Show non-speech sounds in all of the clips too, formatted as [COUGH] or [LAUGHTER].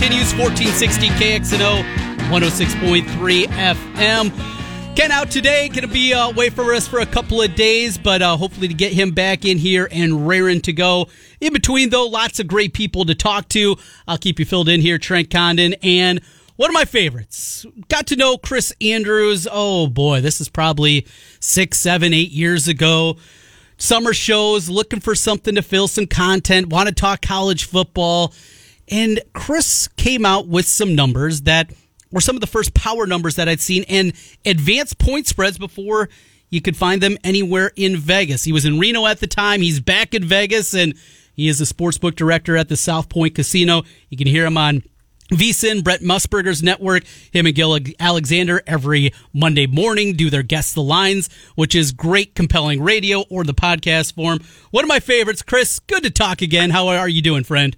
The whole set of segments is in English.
Continues 1460 KXNO 106.3 FM. Ken out today, going to be uh, away from us for a couple of days, but uh, hopefully to get him back in here and raring to go. In between, though, lots of great people to talk to. I'll keep you filled in here, Trent Condon, and one of my favorites. Got to know Chris Andrews. Oh boy, this is probably six, seven, eight years ago summer shows, looking for something to fill some content, want to talk college football. And Chris came out with some numbers that were some of the first power numbers that I'd seen and advanced point spreads before you could find them anywhere in Vegas. He was in Reno at the time. He's back in Vegas and he is a sportsbook director at the South Point Casino. You can hear him on VSIN, Brent Musburger's network, him and Gill Alexander every Monday morning do their Guess the Lines, which is great, compelling radio or the podcast form. One of my favorites. Chris, good to talk again. How are you doing, friend?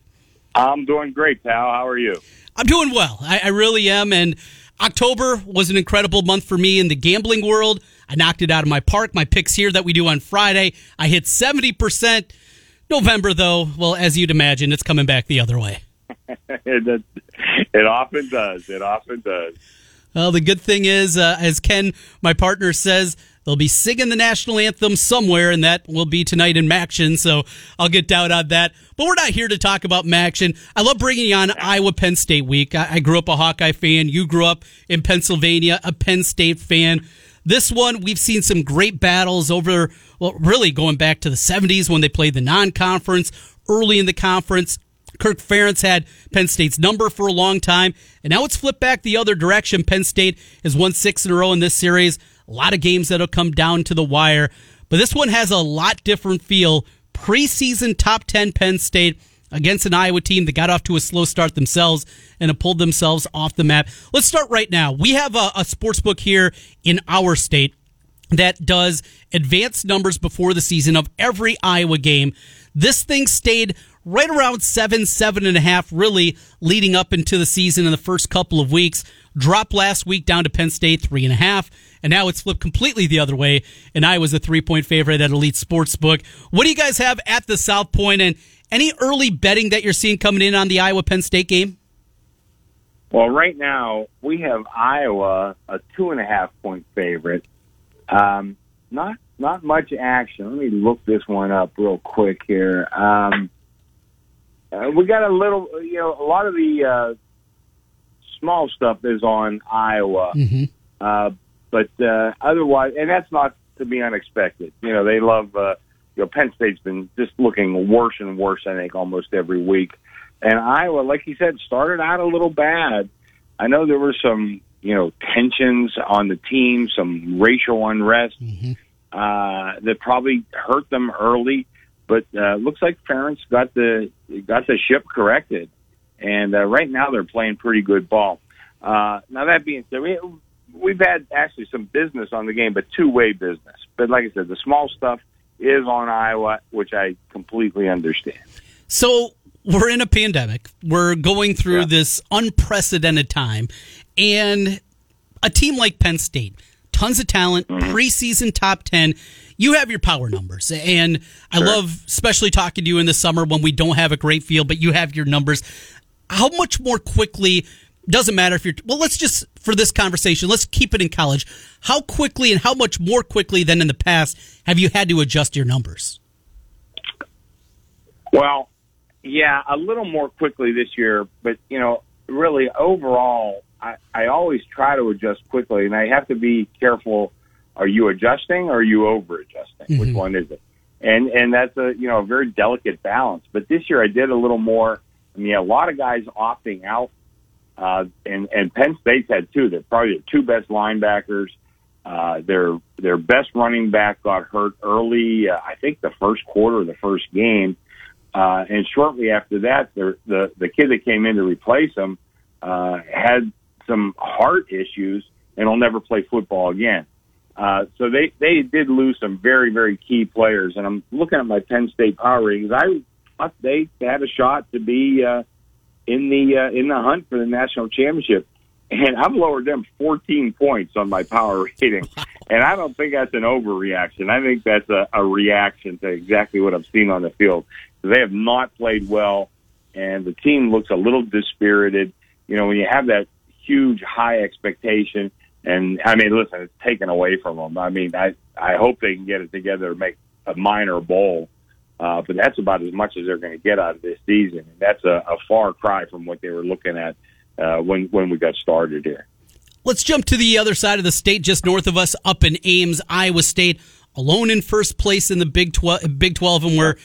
I'm doing great, pal. How are you? I'm doing well. I, I really am. And October was an incredible month for me in the gambling world. I knocked it out of my park. My picks here that we do on Friday, I hit 70%. November, though, well, as you'd imagine, it's coming back the other way. [LAUGHS] it, it often does. It often does. Well, the good thing is, uh, as Ken, my partner, says, they'll be singing the national anthem somewhere, and that will be tonight in MACtion. So I'll get down on that. But we're not here to talk about MACtion. I love bringing you on Iowa Penn State week. I, I grew up a Hawkeye fan. You grew up in Pennsylvania, a Penn State fan. This one, we've seen some great battles over, well, really going back to the 70s when they played the non conference, early in the conference. Kirk Ferentz had Penn State's number for a long time, and now it's flipped back the other direction. Penn State has won six in a row in this series. A lot of games that'll come down to the wire, but this one has a lot different feel. Preseason top 10 Penn State against an Iowa team that got off to a slow start themselves and have pulled themselves off the map. Let's start right now. We have a, a sports book here in our state that does advanced numbers before the season of every Iowa game. This thing stayed right around seven, seven and a half, really leading up into the season in the first couple of weeks. Dropped last week down to Penn State, three and a half. And now it's flipped completely the other way. And I was a three point favorite at Elite Sportsbook. What do you guys have at the South Point and any early betting that you're seeing coming in on the Iowa Penn State game? Well, right now we have Iowa a two and a half point favorite. Um, not not much action. Let me look this one up real quick here. Um, uh, we got a little, you know, a lot of the uh, small stuff is on Iowa, Mm-hmm. uh, but uh, otherwise, and that's not to be unexpected. You know, they love. Uh, you know, Penn State's been just looking worse and worse. I think almost every week, and Iowa, like you said, started out a little bad. I know there were some, you know, tensions on the team, some racial unrest uh, that probably hurt them early. But uh, looks like Ferentz got the got the ship corrected, and uh, right now they're playing pretty good ball. Uh, now that being said, we, we've had actually some business on the game, but two way business. But like I said, the small stuff is on Iowa, which I completely understand. So we're in a pandemic. We're going through Yeah. this unprecedented time, and a team like Penn State, tons of talent, mm-hmm. preseason top ten. You have your power numbers, and I Sure. love especially talking to you in the summer when we don't have a great field, but you have your numbers. How much more quickly? Doesn't matter if you're. Well, let's just for this conversation, let's keep it in college. How quickly and how much more quickly than in the past have you had to adjust your numbers? Well, yeah, a little more quickly this year, but you know, really overall, I, I always try to adjust quickly, and I have to be careful. Are you adjusting or are you over adjusting? Which mm-hmm. one is it? And and that's a you know a very delicate balance. But this year I did a little more. I mean, a lot of guys opting out, uh, and and Penn State's had two. They're probably the two best linebackers. Uh, their their best running back got hurt early. Uh, I think the first quarter of the first game, uh, and shortly after that, the the kid that came in to replace him uh, had some heart issues and will never play football again. Uh, so they they did lose some very very key players, and I'm looking at my Penn State power ratings. I thought they had a shot to be uh, in the uh, in the hunt for the national championship, and I've lowered them 14 points on my power [LAUGHS] rating, and I don't think that's an overreaction. I think that's a, a reaction to exactly what I've seen on the field. They have not played well, and the team looks a little dispirited. You know, when you have that huge high expectation and I mean, listen, it's taken away from them. I mean, I I hope they can get it together to make a minor bowl, uh, but that's about as much as they're going to get out of this season. And that's a, a far cry from what they were looking at uh, when when we got started here. Let's jump to the other side of the state, just north of us, up in Ames, Iowa State, alone in first place in the Big Twelve. Big Twelve, and we're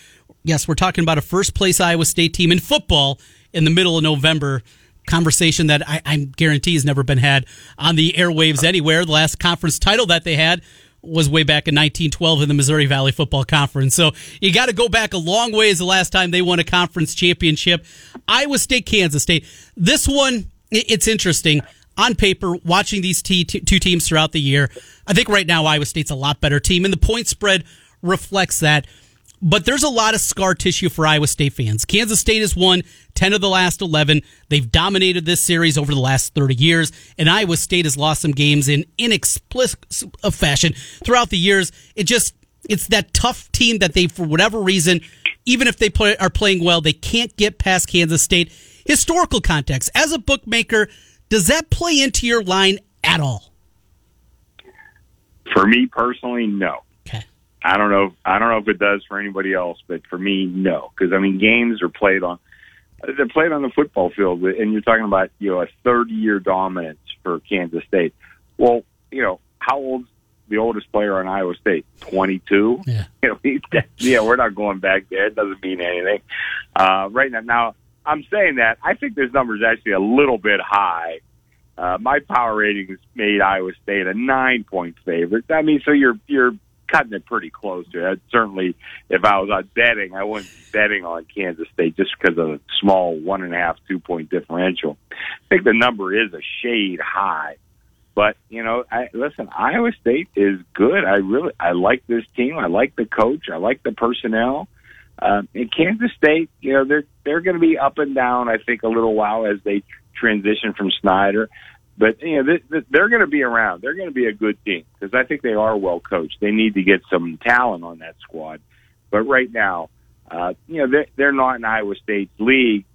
yes, we're talking about a first place Iowa State team in football in the middle of November conversation that I, I guarantee has never been had on the airwaves anywhere. The last conference title that they had was way back in 1912 in the Missouri Valley Football Conference. So you got to go back a long ways the last time they won a conference championship. Iowa State, Kansas State. This one, it's interesting. On paper, watching these two teams throughout the year, I think right now Iowa State's a lot better team, and the point spread reflects that. But there's a lot of scar tissue for Iowa State fans. Kansas State has won 10 of the last 11. They've dominated this series over the last 30 years, and Iowa State has lost some games in inexplicable fashion throughout the years. It just, it's that tough team that they, for whatever reason, even if they play, are playing well, they can't get past Kansas State. Historical context. As a bookmaker, does that play into your line at all? For me personally, no. I don't know. I don't know if it does for anybody else, but for me, no. Because I mean, games are played on they're played on the football field, and you're talking about you know a 30 year dominance for Kansas State. Well, you know how old's the oldest player on Iowa State? 22. Yeah. [LAUGHS] You know, yeah, we're not going back there. It doesn't mean anything. Uh, right now, now I'm saying that I think this number is actually a little bit high. Uh, my power ratings made Iowa State a nine point favorite. I mean, so you're you're cutting it pretty close to it. Certainly, if I was on betting, I wouldn't be betting on Kansas State just because of the small one and a half, two point differential. I think the number is a shade high. But you know, I, listen, Iowa State is good. I really, I like this team. I like the coach. I like the personnel. Um, in Kansas State, you know, they're they're going to be up and down. I think a little while as they transition from Snyder. But you know they, they're going to be around. They're going to be a good team because I think they are well coached. They need to get some talent on that squad. But right now, uh, you know they're, they're not in Iowa State's league,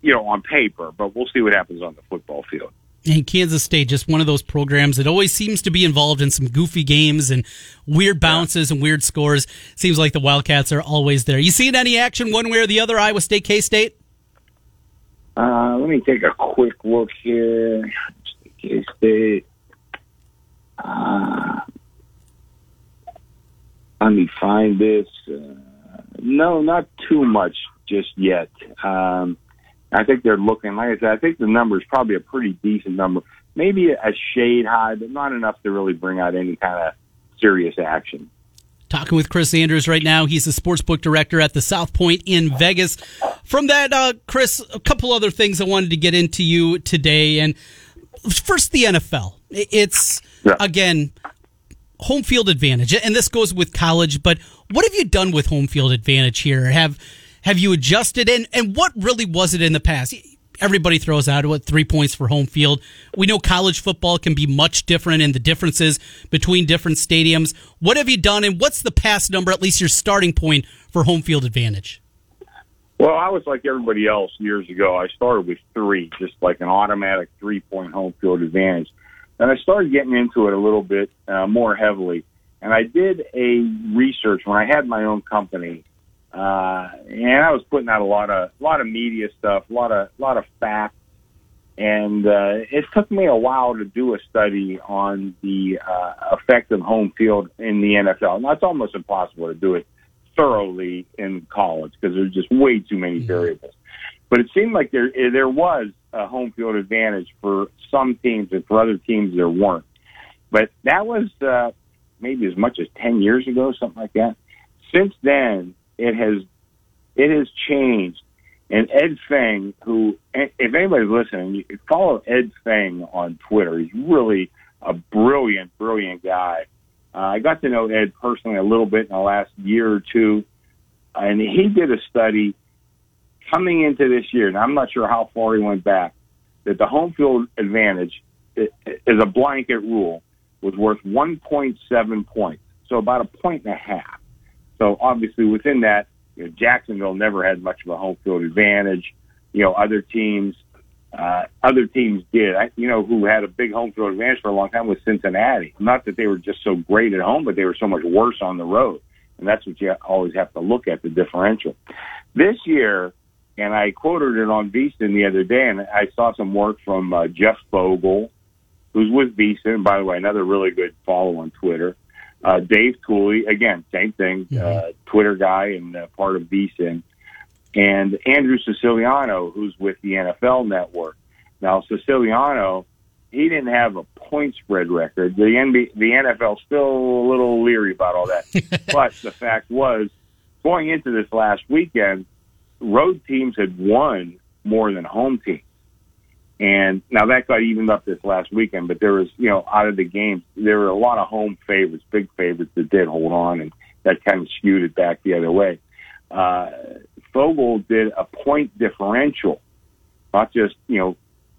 you know, on paper. But we'll see what happens on the football field. And Kansas State, just one of those programs that always seems to be involved in some goofy games and weird bounces and weird scores. Seems like the Wildcats are always there. You seen any action one way or the other? Iowa State, K State. Uh, let me take a quick look here. K State. Uh, let me find this. Uh, no, not too much just yet. Um, I think they're looking, like I said, I think the number is probably a pretty decent number. Maybe a shade high, but not enough to really bring out any kind of serious action. Talking with Chris Andrews right now. He's the sportsbook director at the South Point in Vegas. From that, uh, Chris, a couple other things I wanted to get into you today. And first the NFL. It's yeah. again home field advantage, and this goes with college. But what have you done with home field advantage here? Have have you adjusted? And and what really was it in the past? Everybody throws out what three points for home field. We know college football can be much different and the differences between different stadiums. What have you done, and what's the past number? At least your starting point for home field advantage. Well, I was like everybody else years ago. I started with three, just like an automatic three point home field advantage. And I started getting into it a little bit uh, more heavily. And I did a research when I had my own company, uh, and I was putting out a lot of a lot of media stuff, a lot of a lot of facts, and uh, it took me a while to do a study on the uh, effect of home field in the NFL. Now it's almost impossible to do it thoroughly in college because there's just way too many mm-hmm. variables. But it seemed like there there was a home field advantage for some teams, and for other teams there weren't. But that was uh, maybe as much as ten years ago, something like that. Since then, it has it has changed. And Ed Feng, who, if anybody's listening, you follow Ed Feng on Twitter. He's really a brilliant, brilliant guy. Uh, I got to know Ed personally a little bit in the last year or two, and he did a study coming into this year, and I'm not sure how far he went back, that the home field advantage is a blanket rule was worth 1.7 points, so about a point and a half. So obviously within that, you know, Jacksonville never had much of a home field advantage. You know, other teams, uh, other teams did. I, you know, who had a big home field advantage for a long time was Cincinnati. Not that they were just so great at home, but they were so much worse on the road. And that's what you always have to look at the differential. This year, and I quoted it on VSiN the other day, and I saw some work from uh, Jeff Fogle, who's with VSiN. By the way, another really good follow on Twitter. Uh, Dave Tuley, again, same thing, mm-hmm. uh, Twitter guy and uh, part of VSiN. And Andrew Siciliano, who's with the NFL Network. Now, Siciliano, he didn't have a point spread record. The NBA, the NFL still a little leery about all that. [LAUGHS] but the fact was, going into this last weekend, road teams had won more than home teams. And now that got evened up this last weekend, but there was, you know, out of the games, there were a lot of home favorites, big favorites that did hold on, and that kind of skewed it back the other way. Uh, Fogle did a point differential, not just, you know,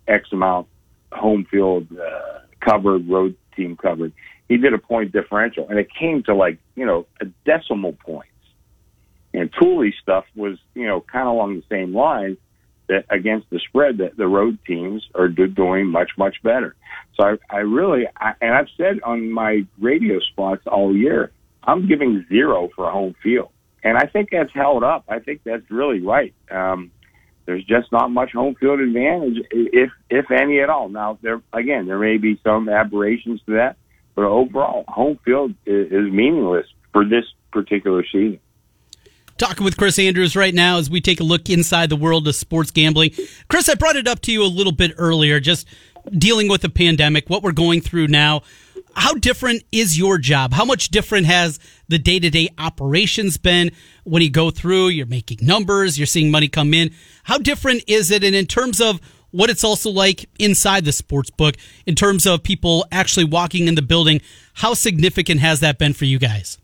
X amount home field uh, covered, road team covered. He did a point differential, and it came to like, you know, a decimal points. And Tuley's stuff was, you know, kind of along the same lines that against the spread that the road teams are doing much much better. So I, I really I, and I've said on my radio spots all year, I'm giving zero for home field, and I think that's held up. I think that's really right. Um, there's just not much home field advantage, if if any at all. Now there again, there may be some aberrations to that, but overall, home field is, is meaningless for this particular season. Talking with Chris Andrews right now as we take a look inside the world of sports gambling. Chris, I brought it up to you a little bit earlier, just dealing with the pandemic, what we're going through now. How different is your job? How much different has the day to day operations been when you go through? You're making numbers, you're seeing money come in. How different is it? And in terms of what it's also like inside the sports book, in terms of people actually walking in the building, how significant has that been for you guys?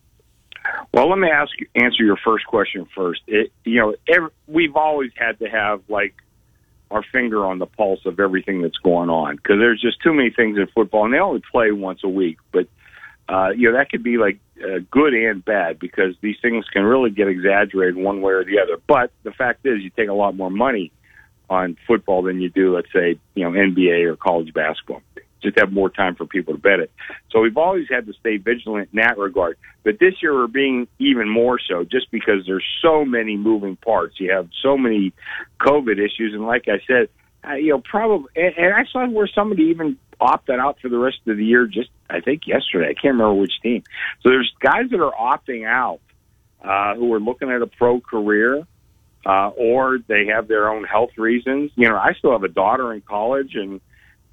Well, let me ask answer your first question first. It, you know, every, we've always had to have like our finger on the pulse of everything that's going on because there's just too many things in football, and they only play once a week. But uh, you know, that could be like uh, good and bad because these things can really get exaggerated one way or the other. But the fact is, you take a lot more money on football than you do, let's say, you know, NBA or college basketball just have more time for people to bet it. So we've always had to stay vigilant in that regard. But this year we're being even more so just because there's so many moving parts. You have so many COVID issues. And like I said, uh, you know, probably, and, and I saw where somebody even opted out for the rest of the year just, I think yesterday. I can't remember which team. So there's guys that are opting out, uh, who are looking at a pro career. Uh, or they have their own health reasons. You know, I still have a daughter in college and,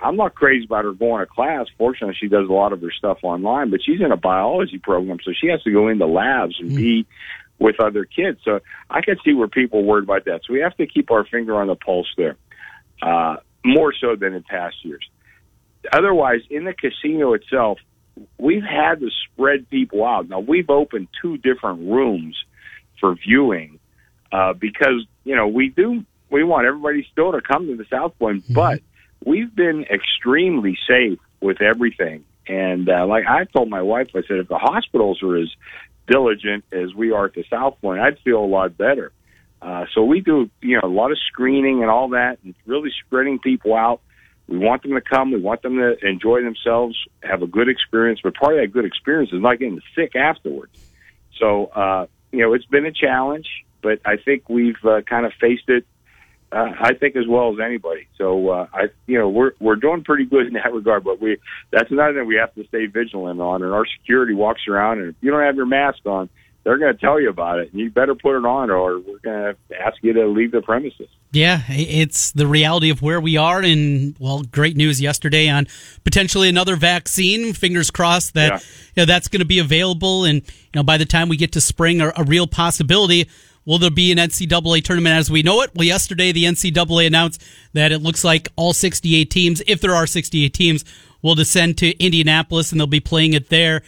I'm not crazy about her going to class. Fortunately, she does a lot of her stuff online, but she's in a biology program, so she has to go into labs and mm. be with other kids. So I can see where people are worried about that. So we have to keep our finger on the pulse there, uh, more so than in past years. Otherwise, in the casino itself, we've had to spread people out. Now we've opened two different rooms for viewing uh, because you know we do we want everybody still to come to the South Point, mm-hmm. but we've been extremely safe with everything. And uh, like I told my wife, I said, if the hospitals are as diligent as we are at the South Point, I'd feel a lot better. Uh, so we do, you know, a lot of screening and all that, and really spreading people out. We want them to come. We want them to enjoy themselves, have a good experience. But part of that good experience is not getting sick afterwards. So, uh, you know, it's been a challenge, but I think we've uh, kind of faced it uh, I think as well as anybody. So uh, I, you know, we're we're doing pretty good in that regard. But we that's another thing we have to stay vigilant on. And our security walks around, and if you don't have your mask on, they're going to tell you about it, and you better put it on, or we're going to ask you to leave the premises. Yeah, it's the reality of where we are. And, well, great news yesterday on potentially another vaccine. Fingers crossed that yeah. you know, that's going to be available. And, you know, by the time we get to spring, a, a real possibility. Will there be an NCAA tournament as we know it? Well, yesterday the NCAA announced that it looks like all 68 teams, if there are 68 teams, will descend to Indianapolis and they'll be playing it there.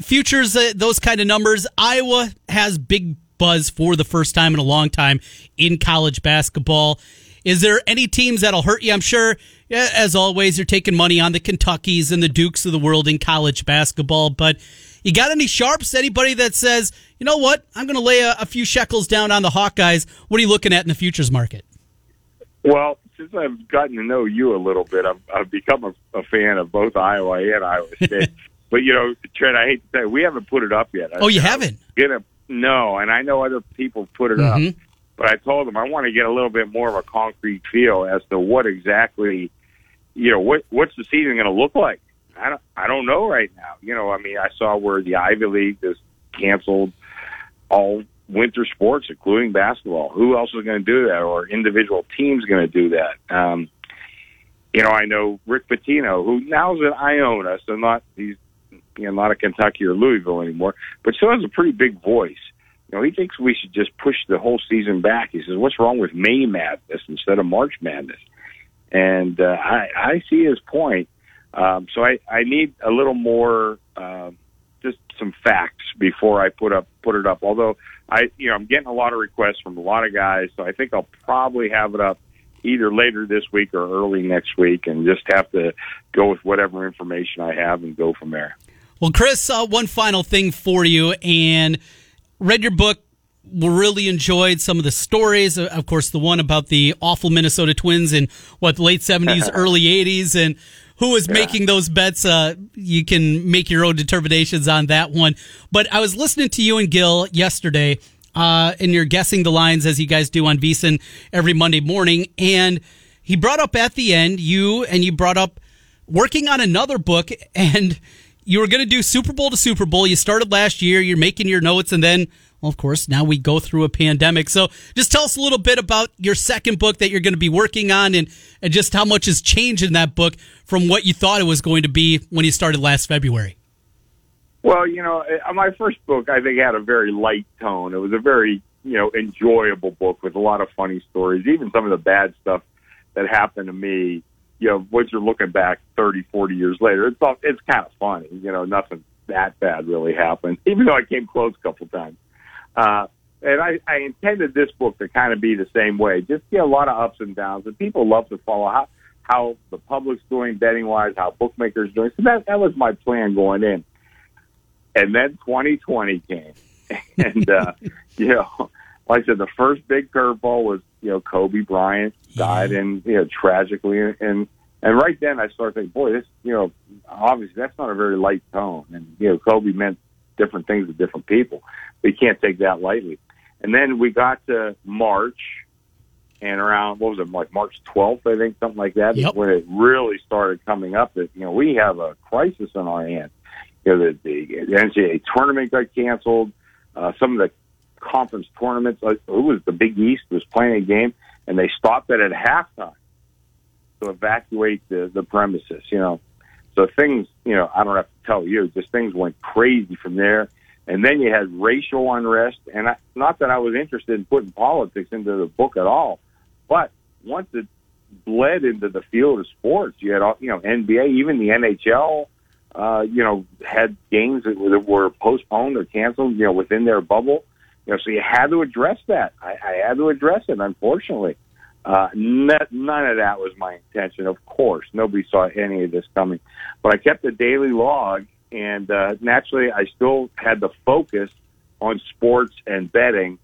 futures, uh, those kind of numbers. Iowa has big buzz for the first time in a long time in college basketball. Is there any teams that'll hurt you? I'm sure, as always, you're taking money on the Kentuckies and the Dukes of the world in college basketball. But you got any sharps? Anybody that says, you know what, I'm going to lay a, a few shekels down on the Hawkeyes? What are you looking at in the futures market? Well, since I've gotten to know you a little bit, I've, I've become a, a fan of both Iowa and Iowa [LAUGHS] State. but you know, Trent, I hate to say, we haven't put it up yet. Oh, you haven't? Gonna no, and I know other people put it mm-hmm. up, but I told them I want to get a little bit more of a concrete feel as to what exactly, you know, what what's the season going to look like. I don't, I don't know right now. You know, I mean, I saw where the Ivy League has canceled all winter sports, including basketball. Who else is going to do that, or individual teams going to do that? Um, you know, I know Rick Pitino, who now is at Iona, so not he's you know, not a Kentucky or Louisville anymore, but still has a pretty big voice. You know, he thinks we should just push the whole season back. He says, "What's wrong with May Madness instead of March Madness?" And uh, I, I see his point. Um, so I, I need a little more, uh, just some facts before I put up put it up. Although I, you know, I'm getting a lot of requests from a lot of guys, so I think I'll probably have it up either later this week or early next week, and just have to go with whatever information I have and go from there. Well, Chris, uh, one final thing for you, and read your book. Really enjoyed some of the stories. Uh, of course, the one about the awful Minnesota Twins in what late seventies, [LAUGHS] early eighties, and who was yeah. making those bets. Uh, you can make your own determinations on that one. But I was listening to you and Gill yesterday, uh, and you're guessing the lines as you guys do on VSiN every Monday morning. And he brought up at the end you and you brought up working on another book [LAUGHS] and you were going to do Super Bowl to Super Bowl. You started last year. You're making your notes, and then, well, of course, now we go through a pandemic. So, just tell us a little bit about your second book that you're going to be working on, and and just how much has changed in that book from what you thought it was going to be when you started last February. Well, you know, uh, my first book I think had a very light tone. It was a very you know enjoyable book with a lot of funny stories, even some of the bad stuff that happened to me you know, once you're looking back 30, 40 years later, it's all, it's kind of funny. You know, nothing that bad really happened, [LAUGHS] even though I came close a couple times. Uh, and I, I intended this book to kind of be the same way. Just get a lot of ups and downs, and people love to follow how how the public's doing betting wise, how bookmakers doing. So that that was my plan going in. And then 2020 came, [LAUGHS] and uh, [LAUGHS] you know, like I said, the first big curveball was you know Kobe Bryant died yeah. and you know tragically and and right then I started thinking, boy, this you know obviously that's not a very light tone, and you know Kobe meant different things to different people. We can't take that lightly. And then we got to March, and around what was it like March 12th, I think something like that, yep. when it really started coming up that you know we have a crisis on our hands. You know the, the, the NCAA tournament got canceled. Uh, some of the conference tournaments. Like, who was the Big East was playing a game, and they stopped it at halftime to evacuate the the premises. You know, so things. You know, I don't have to tell you, just things went crazy from there. And then you had racial unrest, and I, not that I was interested in putting politics into the book at all, but once it bled into the field of sports, you had all, you know NBA, even the NHL. Uh, you know, had games that were postponed or canceled, you know, within their bubble. You know, so you had to address that. I, I had to address it. Unfortunately, uh, none of that was my intention. Of course, nobody saw any of this coming, but I kept a daily log, and uh, naturally, I still had the focus on sports and betting.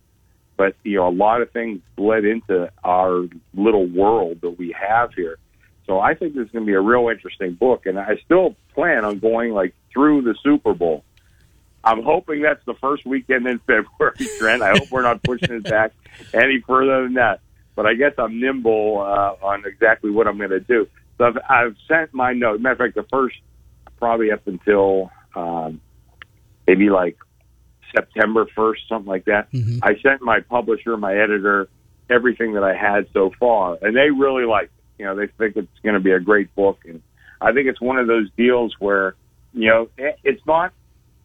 But you know, a lot of things bled into our little world that we have here. So I think this is going to be a real interesting book, and I still plan on going like through the Super Bowl. I'm hoping that's the first weekend in [LAUGHS] February, Trent. I hope we're not pushing it back any further than that. But I guess I'm nimble uh, on exactly what I'm going to do. So I've, I've sent my note. Matter of fact, the first probably up until um, maybe like September 1st, something like that. Mm-hmm. I sent my publisher, my editor, everything that I had so far, and they really like it. You know, they think it's going to be a great book, and I think it's one of those deals where, you know, it's not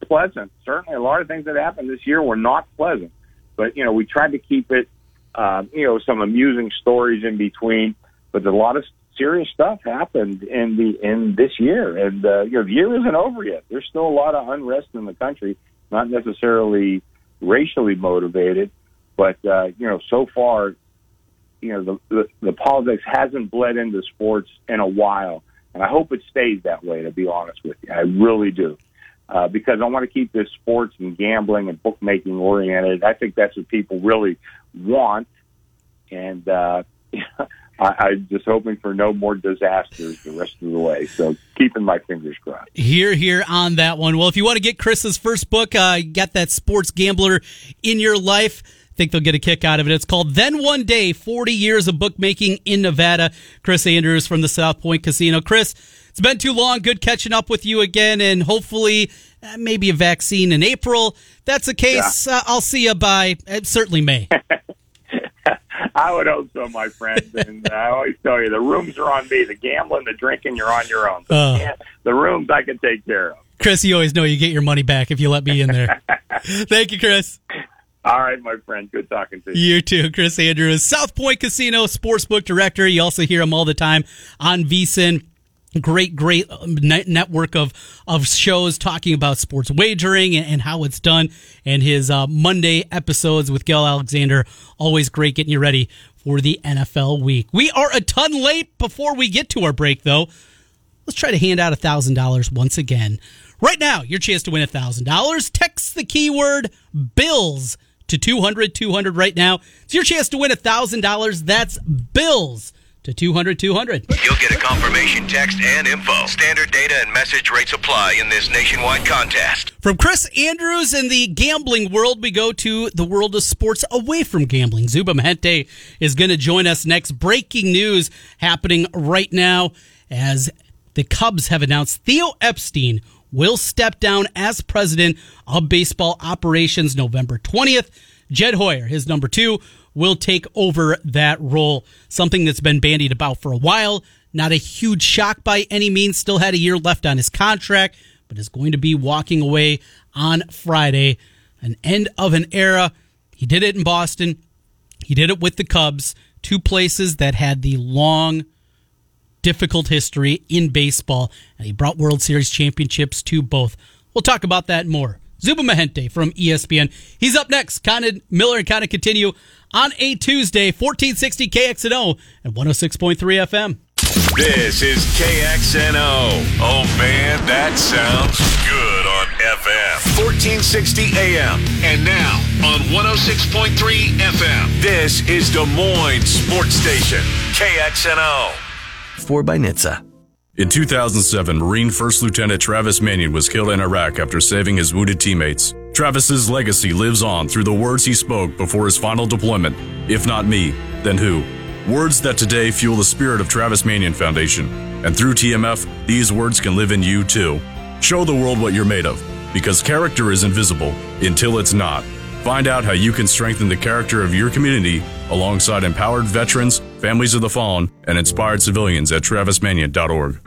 pleasant. Certainly, a lot of things that happened this year were not pleasant, but you know, we tried to keep it, um, you know, some amusing stories in between, but a lot of serious stuff happened in the in this year, and uh, you know, the year isn't over yet. There's still a lot of unrest in the country, not necessarily racially motivated, but uh, you know, so far, you know, the, the the politics hasn't bled into sports in a while, and I hope it stays that way. To be honest with you, I really do. Uh, because I want to keep this sports and gambling and bookmaking oriented. I think that's what people really want, and uh, [LAUGHS] I, I'm just hoping for no more disasters the rest of the way. So keeping my fingers crossed. Here, here on that one. Well, if you want to get Chris's first book, uh, you got that sports gambler in your life. Think they'll get a kick out of it. It's called Then One Day 40 Years of Bookmaking in Nevada. Chris Andrews from the South Point Casino. Chris, it's been too long. Good catching up with you again, and hopefully, uh, maybe a vaccine in April. That's the case. Yeah. Uh, I'll see you by uh, certainly May. [LAUGHS] I would hope so, my friend. And I always tell you, the rooms are on me. The gambling, the drinking, you're on your own. Uh, the rooms I can take care of. Chris, you always know you get your money back if you let me in there. [LAUGHS] Thank you, Chris. All right, my friend. Good talking to you. You too, Chris Andrews, South Point Casino Sportsbook Director. You also hear him all the time on VSIN great great um, network of of shows talking about sports wagering and, how it's done and his uh, monday episodes with Gill Alexander. Always great getting you ready for the nfl week. We are a ton late before we get to our break though. Let's try to hand out a thousand dollars once again. Right now your chance to win a thousand dollars. Text the keyword bills to 200 200 right now it's your chance to win a thousand dollars that's bills to 200 200. You'll get a confirmation text and info. Standard data and message rates apply in this nationwide contest. From Chris Andrews in the gambling world, we go to the world of sports away from gambling. Zubin Mehenti is going to join us next. Breaking news happening right now as the Cubs have announced Theo Epstein will step down as president of baseball operations November 20th. Jed Hoyer, his number two, will take over that role. Something that's been bandied about for a while. Not a huge shock by any means. Still had a year left on his contract, but is going to be walking away on Friday. An end of an era. He did it in Boston. He did it with the Cubs, two places that had the long, difficult history in baseball, and he brought World Series championships to both. We'll talk about that more. Zubin Mehenti from ESPN. He's up next. Condon Miller and of continue on a Tuesday, 1460 KXNO and 106.3 FM. This is KXNO. Oh man, that sounds good on FM. 1460 AM. And now on 106.3 FM. This is Des Moines Sports Station, KXNO. 4 by NHTSA. In 2007, Marine First Lieutenant Travis Manion was killed in Iraq after saving his wounded teammates. Travis's legacy lives on through the words he spoke before his final deployment. If not me, then who? Words that today fuel the spirit of Travis Manion Foundation. And through TMF, these words can live in you too. Show the world what you're made of, because character is invisible until it's not. Find out how you can strengthen the character of your community alongside empowered veterans, families of the fallen, and inspired civilians at travismanion.org.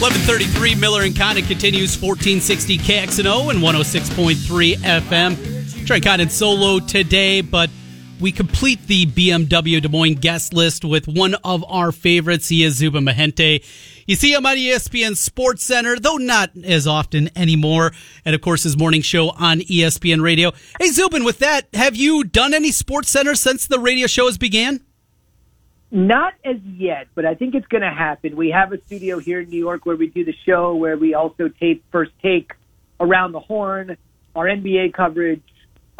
Eleven thirty-three. Miller and Condon continues. Fourteen sixty KXNO and one hundred oh six point three FM. Trey Condon solo today, but we complete the BMW Des Moines guest list with one of our favorites. He is Zubin Mehenti. You see him on ESPN Sports Center, though not as often anymore. And of course, his morning show on ESPN Radio. Hey, Zubin, with that, have you done any Sports Center since the radio show has began? Not as yet, but I think it's going to happen. We have a studio here in New York where we do the show, where we also tape First Take around the horn, our NBA coverage,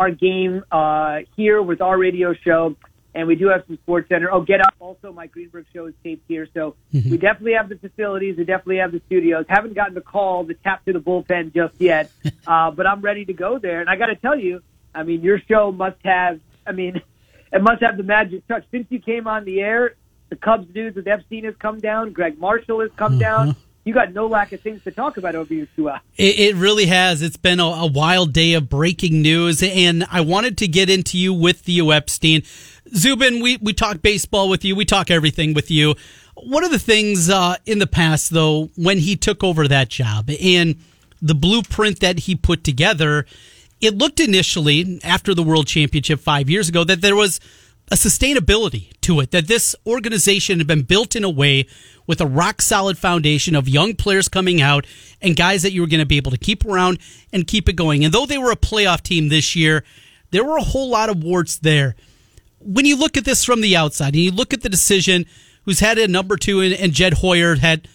our game uh, here with our radio show, and we do have some Sports Center. Oh, Get Up, also my Greenberg show is taped here, so mm-hmm. we definitely have the facilities, we definitely have the studios. Haven't gotten the call to tap to the bullpen just yet, [LAUGHS] uh, but I'm ready to go there. And I got to tell you, I mean, your show must have. I mean, [LAUGHS] it must have the magic touch. Since you came on the air, the Cubs news with Epstein has come down. Gregg Marshall has come down. You got no lack of things to talk about over these two hours. It, it really has. It's been a, a wild day of breaking news, and I wanted to get into you with Theo Epstein. Zubin, we, we talk baseball with you. We talk everything with you. One of the things uh, in the past, though, when he took over that job and the blueprint that he put together, it looked initially after the World Championship five years ago that there was a sustainability to it, that this organization had been built in a way with a rock solid foundation of young players coming out and guys that you were going to be able to keep around and keep it going. And though they were a playoff team this year, there were a whole lot of warts there. When you look at this from the outside and you look at the decision, who's had a number two and, and Jed Hoyer had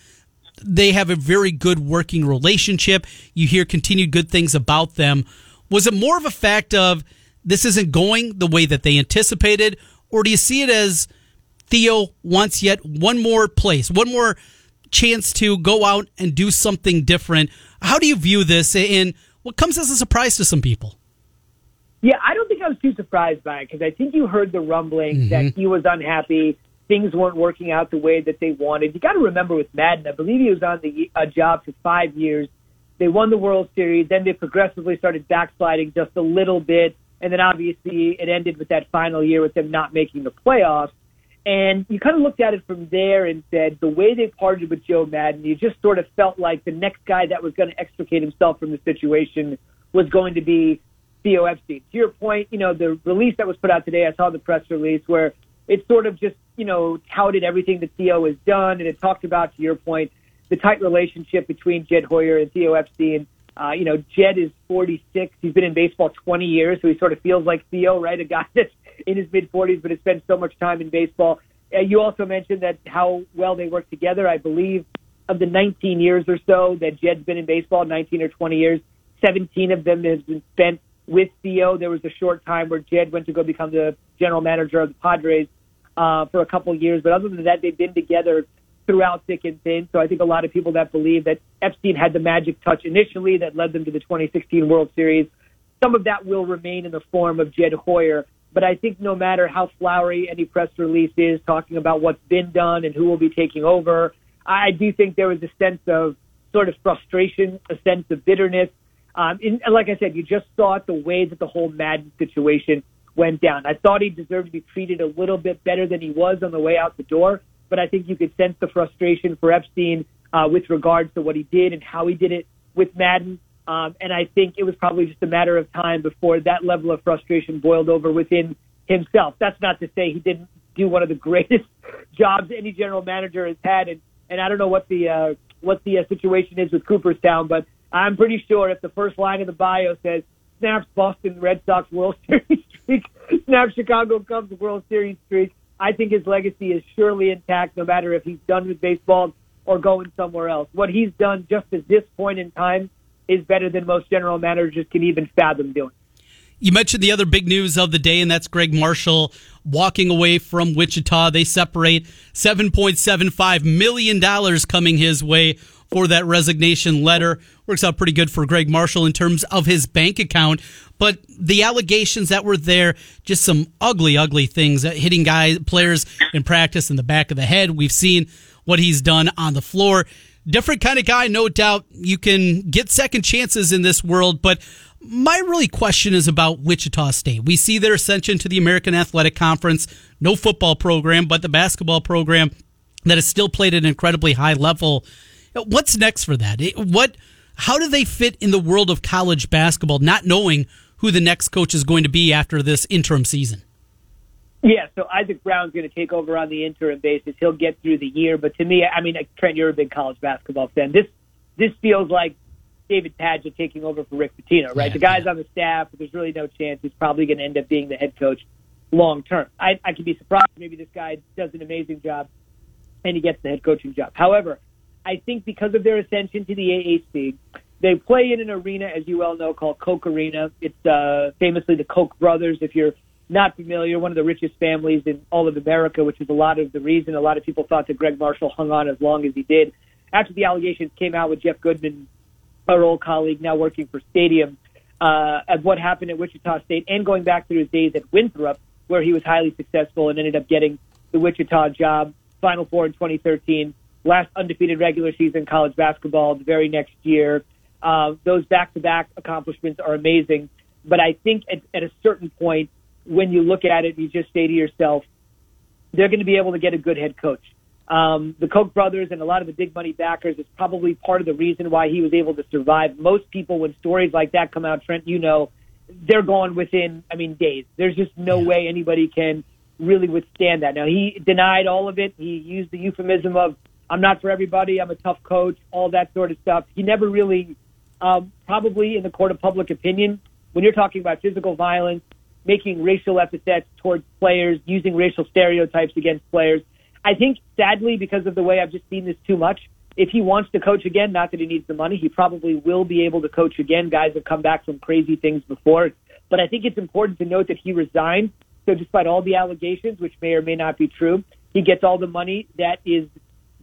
they have a very good working relationship. You hear continued good things about them. Was it more of a fact of this isn't going the way that they anticipated, or do you see it as Theo wants yet one more place, one more chance to go out and do something different? How do you view this, and what comes as a surprise to some people? Yeah, I don't think I was too surprised by it because I think you heard the rumbling mm-hmm. that he was unhappy. Things weren't working out the way that they wanted. You got to remember with Maddon, I believe he was on the uh, job for five years. They won the World Series, then they progressively started backsliding just a little bit, and then obviously it ended with that final year with them not making the playoffs. And you kind of looked at it from there and said the way they parted with Joe Maddon, you just sort of felt like the next guy that was going to extricate himself from the situation was going to be Theo Epstein. To your point, you know, the release that was put out today, I saw the press release where it sort of just, you know, touted everything that Theo has done and it talked about, to your point, the tight relationship between Jed Hoyer and Theo Epstein. Uh, you know, Jed is 46. He's been in baseball 20 years, so he sort of feels like Theo, right? A guy [LAUGHS] that's in his mid 40s, but has spent so much time in baseball. Uh, you also mentioned that how well they work together. I believe of the 19 years or so that Jed's been in baseball, 19 or 20 years, 17 of them has been spent with Theo. There was a short time where Jed went to go become the general manager of the Padres uh, for a couple years, but other than that, they've been together throughout thick and thin. So I think a lot of people that believe that Epstein had the magic touch initially that led them to the 2016 World Series, some of that will remain in the form of Jed Hoyer. But I think no matter how flowery any press release is talking about what's been done and who will be taking over, I do think there was a sense of sort of frustration, a sense of bitterness. Um, and like I said, you just saw it the way that the whole Maddon situation went down. I thought he deserved to be treated a little bit better than he was on the way out the door but I think you could sense the frustration for Epstein uh, with regards to what he did and how he did it with Maddon. Um, and I think it was probably just a matter of time before that level of frustration boiled over within himself. That's not to say he didn't do one of the [LAUGHS] greatest jobs any general manager has had. And, and I don't know what the uh, what the uh, situation is with Cooperstown, but I'm pretty sure if the first line of the bio says snaps Boston Red Sox World [LAUGHS] Series streak, [LAUGHS] snaps Chicago Cubs World Series streak, I think his legacy is surely intact, no matter if he's done with baseball or going somewhere else. What he's done just at this point in time is better than most general managers can even fathom doing. You mentioned the other big news of the day, and that's Gregg Marshall walking away from Wichita. They separate $7.75 million coming his way for that resignation letter. Works out pretty good for Gregg Marshall in terms of his bank account. But the allegations that were there, just some ugly, ugly things, uh, hitting guys, players in practice in the back of the head. We've seen what he's done on the floor. Different kind of guy, no doubt. You can get second chances in this world, but my really question is about Wichita State. We see their ascension to the American Athletic Conference, no football program, but the basketball program that has still played at an incredibly high level. What's next for that? What, how do they fit in the world of college basketball, not knowing who the next coach is going to be after this interim season. Yeah, so Isaac Brown's going to take over on the interim basis. He'll get through the year, but to me, I mean, Trent, you're a big college basketball fan. This this feels like David Padgett taking over for Rick Pitino, right? Yeah, the guy's yeah. on the staff, but there's really no chance he's probably going to end up being the head coach long term. I, I could be surprised. Maybe this guy does an amazing job and he gets the head coaching job. However, I think because of their ascension to the AAC, they play in an arena, as you well know, called Koch Arena. It's uh, famously the Koch brothers. If you're not familiar, one of the richest families in all of America, which is a lot of the reason a lot of people thought that Gregg Marshall hung on as long as he did. After the allegations came out with Jeff Goodman, our old colleague, now working for Stadium, uh, of what happened at Wichita State and going back through his days at Winthrop, where he was highly successful and ended up getting the Wichita job. Final Four in 2013, last undefeated regular season college basketball the very next year. Uh, those back-to-back accomplishments are amazing, but I think at, at a certain point, when you look at it, you just say to yourself, they're going to be able to get a good head coach. Um, the Koch brothers and a lot of the big money backers is probably part of the reason why he was able to survive. Most people, when stories like that come out, Trent, you know, they're gone within, I mean, days. There's just no yeah. way anybody can really withstand that. Now, he denied all of it. He used the euphemism of, I'm not for everybody, I'm a tough coach, all that sort of stuff. He never really, um, probably in the court of public opinion, when you're talking about physical violence, making racial epithets towards players, using racial stereotypes against players, I think, sadly, because of the way I've just seen this too much, if he wants to coach again, not that he needs the money, he probably will be able to coach again. Guys have come back from crazy things before. But I think it's important to note that he resigned. So despite all the allegations, which may or may not be true, he gets all the money that is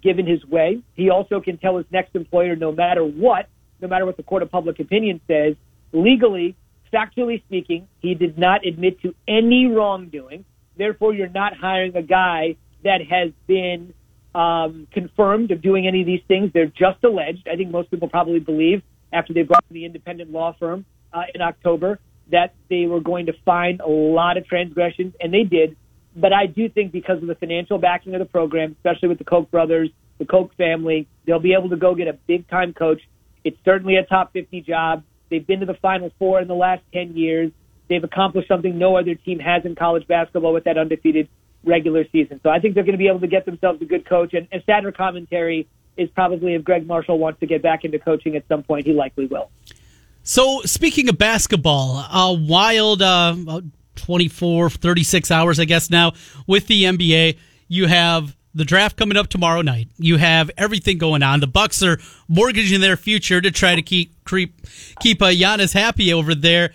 given his way. He also can tell his next employer, no matter what, no matter what the court of public opinion says, legally, factually speaking, he did not admit to any wrongdoing. Therefore, you're not hiring a guy that has been um, confirmed of doing any of these things. They're just alleged. I think most people probably believe after they brought the independent law firm uh, in October that they were going to find a lot of transgressions, and they did. But I do think because of the financial backing of the program, especially with the Koch brothers, the Koch family, they'll be able to go get a big time coach. It's certainly a top 50 job. They've been to the Final Four in the last 10 years. They've accomplished something no other team has in college basketball with that undefeated regular season. So I think they're going to be able to get themselves a good coach. And a sadder commentary is probably if Gregg Marshall wants to get back into coaching at some point, he likely will. So speaking of basketball, a wild uh, 24, 36 hours, I guess now with the NBA, you have the draft coming up tomorrow night. You have everything going on. The Bucks are mortgaging their future to try to keep keep keep uh, Giannis happy over there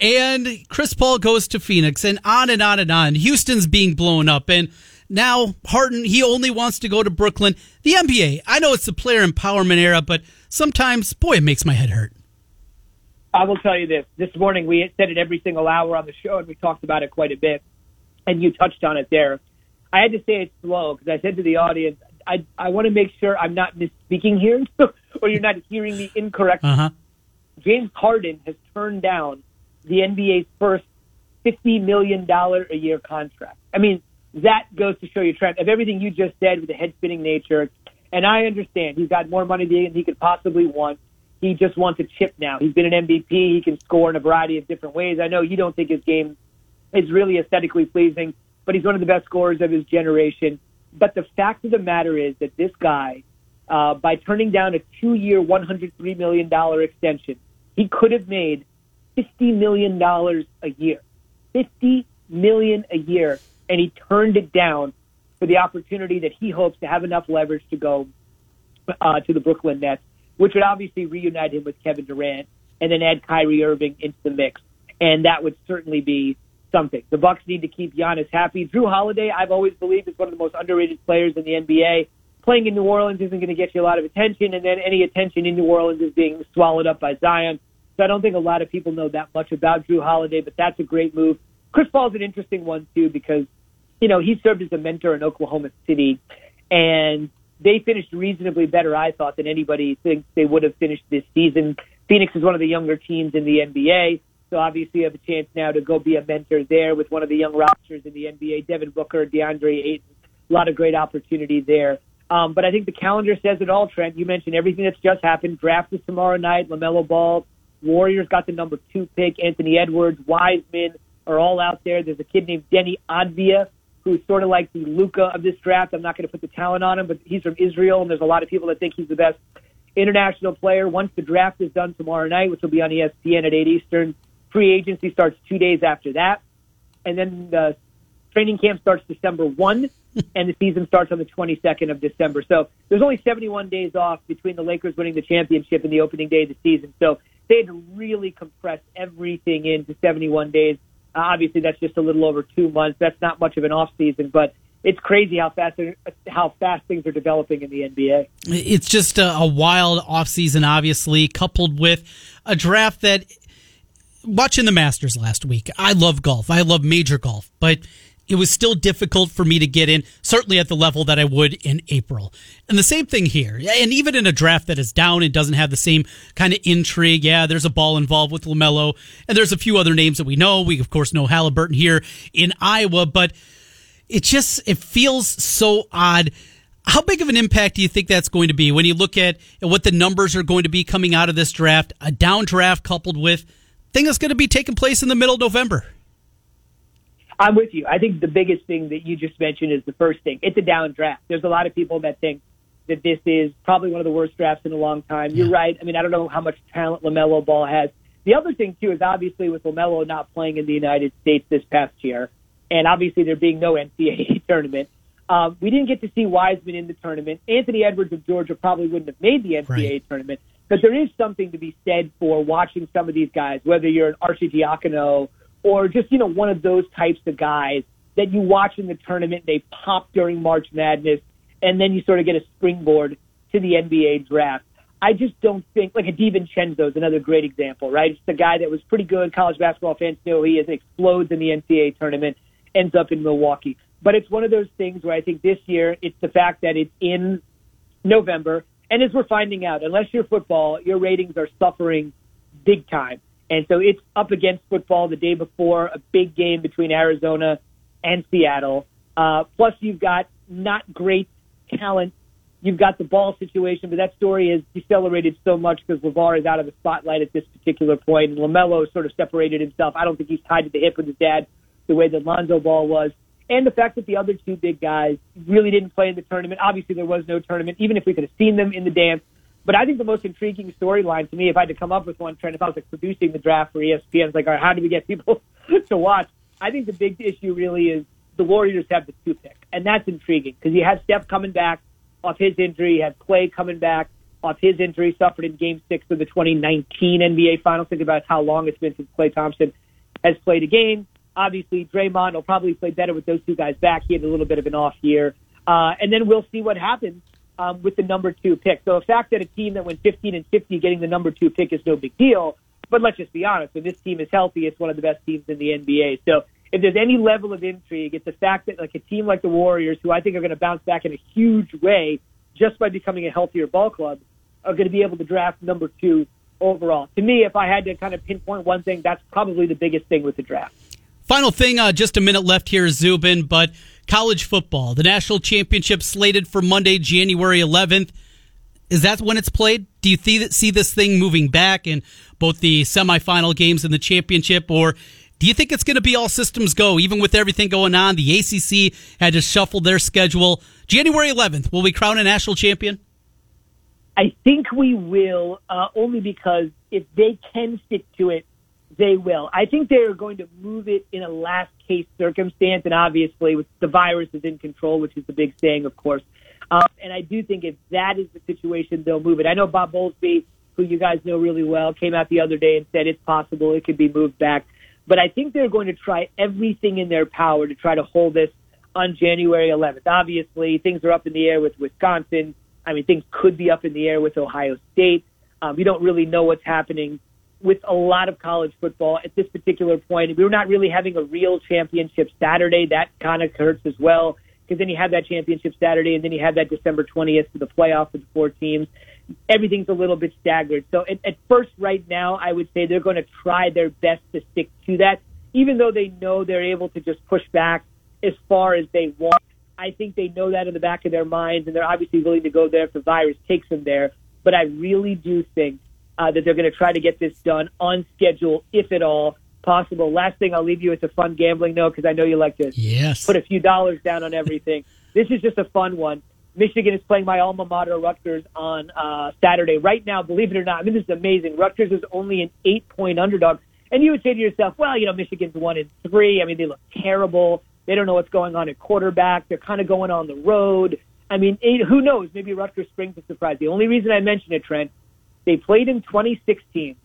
and Chris Paul goes to Phoenix, and on and on and on. Houston's being blown up, and now Harden, he only wants to go to Brooklyn. The NBA, I know it's the player empowerment era, but sometimes, boy, it makes my head hurt. I will tell you this. This morning, we said it every single hour on the show, and we talked about it quite a bit, and you touched on it there. I had to say it slow because I said to the audience, I, I want to make sure I'm not misspeaking here, [LAUGHS] or you're not hearing me incorrectly. Uh-huh. James Harden has turned down the NBA's first $50 million a year contract. I mean, that goes to show you, Trent, of everything you just said with the head spinning nature. And I understand he's got more money than he could possibly want. He just wants a chip now. He's been an MVP. He can score in a variety of different ways. I know you don't think his game is really aesthetically pleasing, but he's one of the best scorers of his generation. But the fact of the matter is that this guy, uh, by turning down a two-year, $103 million extension, he could have made fifty million dollars a year, fifty million a year, and he turned it down for the opportunity that he hopes to have enough leverage to go uh, to the Brooklyn Nets, which would obviously reunite him with Kevin Durant and then add Kyrie Irving into the mix, and that would certainly be something. The Bucks need to keep Giannis happy. Jrue Holiday, I've always believed, is one of the most underrated players in the NBA. Playing in New Orleans isn't going to get you a lot of attention, and then any attention in New Orleans is being swallowed up by Zion. So I don't think a lot of people know that much about Jrue Holiday, but that's a great move. Chris Paul's an interesting one too because, you know, he served as a mentor in Oklahoma City and they finished reasonably better, I thought, than anybody thinks they would have finished this season. Phoenix is one of the younger teams in the NBA. So obviously you have a chance now to go be a mentor there with one of the young rosters in the NBA, Devin Booker, DeAndre Ayton. A lot of great opportunity there. Um, but I think the calendar says it all, Trent. You mentioned everything that's just happened. Draft is tomorrow night. LaMelo Ball, Warriors got the number two pick. Anthony Edwards, Wiseman are all out there. There's a kid named Deni Avdija who's sort of like the Luka of this draft. I'm not going to put the talent on him, but he's from Israel, and there's a lot of people that think he's the best international player. Once the draft is done tomorrow night, which will be on ESPN at 8 Eastern, free agency starts two days after that. And then the training camp starts December 1, [LAUGHS] and the season starts on the 22nd of December. So there's only 71 days off between the Lakers winning the championship and the opening day of the season. So they had to really compress everything into 71 days. Obviously, that's just a little over two months. That's not much of an off season, but it's crazy how fast how fast things are developing in the NBA. It's just a, a wild off season, obviously, coupled with a draft that watching the Masters last week, I love golf. I love major golf, but it was still difficult for me to get in, certainly at the level that I would in April. And the same thing here. And even in a draft that is down and doesn't have the same kind of intrigue, yeah, there's a ball involved with LaMelo, and there's a few other names that we know. We, of course, know Halliburton here in Iowa, but it just it feels so odd. How big of an impact do you think that's going to be when you look at what the numbers are going to be coming out of this draft? A down draft coupled with thing that's going to be taking place in the middle of November. I'm with you. I think the biggest thing that you just mentioned is the first thing. It's a down draft. There's a lot of people that think that this is probably one of the worst drafts in a long time. You're right. I mean, I don't know how much talent LaMelo Ball has. The other thing too is obviously with LaMelo not playing in the United States this past year, and obviously there being no NCAA [LAUGHS] tournament, um, we didn't get to see Wiseman in the tournament. Anthony Edwards of Georgia probably wouldn't have made the NCAA right. tournament, but there is something to be said for watching some of these guys, whether you're an Arcidiacono or just, you know, one of those types of guys that you watch in the tournament, they pop during March Madness, and then you sort of get a springboard to the NBA draft. I just don't think, like a DiVincenzo is another great example, right? It's the guy that was pretty good. College basketball fans know he is, explodes in the NCAA tournament, ends up in Milwaukee. But it's one of those things where I think this year it's the fact that it's in November. And as we're finding out, unless you're football, your ratings are suffering big time. And so it's up against football the day before a big game between Arizona and Seattle. Uh, plus, you've got not great talent. You've got the ball situation, but that story is decelerated so much because LaVar is out of the spotlight at this particular point, and LaMelo sort of separated himself. I don't think he's tied to the hip with his dad the way that Lonzo Ball was. And the fact that the other two big guys really didn't play in the tournament. Obviously, there was no tournament, even if we could have seen them in the dance. But I think the most intriguing storyline to me, if I had to come up with one, Trent, if I was like producing the draft for ESPN, it's like, all right, how do we get people [LAUGHS] to watch? I think the big issue really is the Warriors have the two pick, and that's intriguing because you have Steph coming back off his injury, you have Klay coming back off his injury, suffered in Game Six of the 2019 NBA Finals. Think about how long it's been since Klay Thompson has played a game. Obviously, Draymond will probably play better with those two guys back. He had a little bit of an off year, uh, and then we'll see what happens um, with the number two pick. So the fact that a team that went 15 and 50 getting the number two pick is no big deal. But let's just be honest, when this team is healthy, it's one of the best teams in the NBA. So if there's any level of intrigue, it's the fact that like a team like the Warriors, who I think are going to bounce back in a huge way just by becoming a healthier ball club, are going to be able to draft number two overall. To me, if I had to kind of pinpoint one thing, that's probably the biggest thing with the draft. Final thing, uh, just a minute left here, Zubin, but college football, the national championship slated for Monday, January 11th. Is that when it's played? Do you see this thing moving back in both the semifinal games and the championship, or do you think it's going to be all systems go, even with everything going on? The ACC had to shuffle their schedule. January 11th, will we crown a national champion? I think we will, uh, only because if they can stick to it, they will. I think they're going to move it in a last case circumstance, and obviously, with the virus is in control, which is the big saying, of course. Um, and I do think if that is the situation, they'll move it. I know Bob Bowlesby, who you guys know really well, came out the other day and said it's possible it could be moved back. But I think they're going to try everything in their power to try to hold this on January 11th. Obviously, things are up in the air with Wisconsin. I mean, things could be up in the air with Ohio State. Um, we don't really know what's happening with a lot of college football at this particular point. We were not really having a real championship Saturday. That kind of hurts as well because then you have that championship Saturday and then you have that December 20th for the playoff with the four teams. Everything's a little bit staggered. So at, at first, right now, I would say they're going to try their best to stick to that, even though they know they're able to just push back as far as they want. I think they know that in the back of their minds, and they're obviously willing to go there if the virus takes them there. But I really do think uh, that they're going to try to get this done on schedule, if at all possible. Last thing I'll leave you with a fun gambling note because I know you like to yes. put a few dollars down on everything. [LAUGHS] this is just a fun one. Michigan is playing my alma mater, Rutgers, on uh, Saturday. Right now, believe it or not, I mean, this is amazing. Rutgers is only an eight point underdog. And you would say to yourself, well, you know, Michigan's one in three. I mean, they look terrible. They don't know what's going on at quarterback. They're kind of going on the road. I mean, who knows? Maybe Rutgers springs a surprise. The only reason I mention it, Trent, they played in 2016,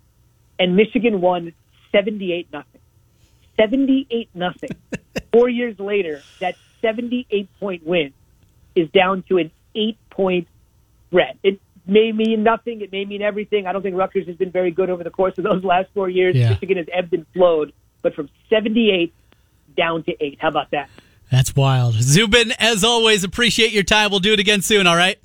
and Michigan won 78 nothing. 78 nothing. [LAUGHS] Four years later, that 78 point win is down to an eight point spread. It may mean nothing. It may mean everything. I don't think Rutgers has been very good over the course of those last four years. Yeah. Michigan has ebbed and flowed, but from 78 down to eight. How about that? That's wild. Zubin, as always, appreciate your time. We'll do it again soon, all right?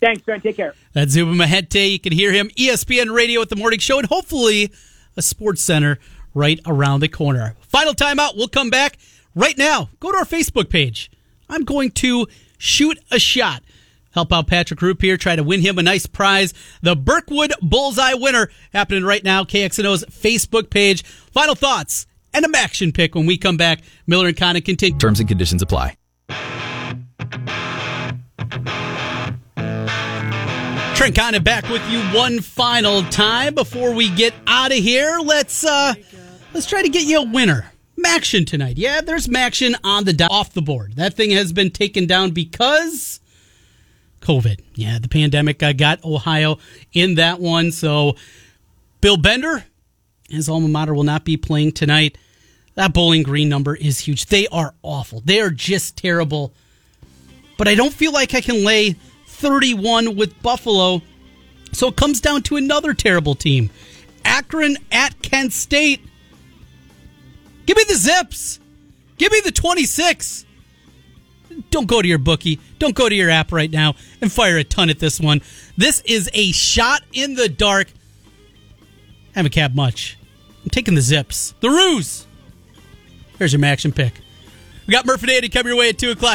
Thanks, Trent. Take care. That's Zubin Mehenti. You can hear him ESPN Radio at the morning show and hopefully a SportsCenter right around the corner. Final timeout. We'll come back right now. Go to our Facebook page. I'm going to shoot a shot. Help out Patrick Roop here, try to win him a nice prize. The Birkwood Bullseye winner happening right now. KXNO's Facebook page. Final thoughts and a MACtion pick when we come back. Miller and Condon continue. Terms and conditions apply. Trent Condon back with you one final time before we get out of here. Let's uh let's try to get you a winner. MACtion tonight. Yeah, there's MACtion on the do- off the board. That thing has been taken down because COVID. Yeah, the pandemic uh, got Ohio in that one. So Bill Bender, his alma mater, will not be playing tonight. That Bowling Green number is huge. They are awful. They are just terrible. But I don't feel like I can lay 31 with Buffalo. So it comes down to another terrible team. Akron at Kent State. Give me the zips. Give me the 26. Don't go to your bookie. Don't go to your app right now and fire a ton at this one. This is a shot in the dark. I haven't capped much. I'm taking the zips. The ruse. Here's your MACtion pick. We got Murphy Dandy come your way at 2 o'clock.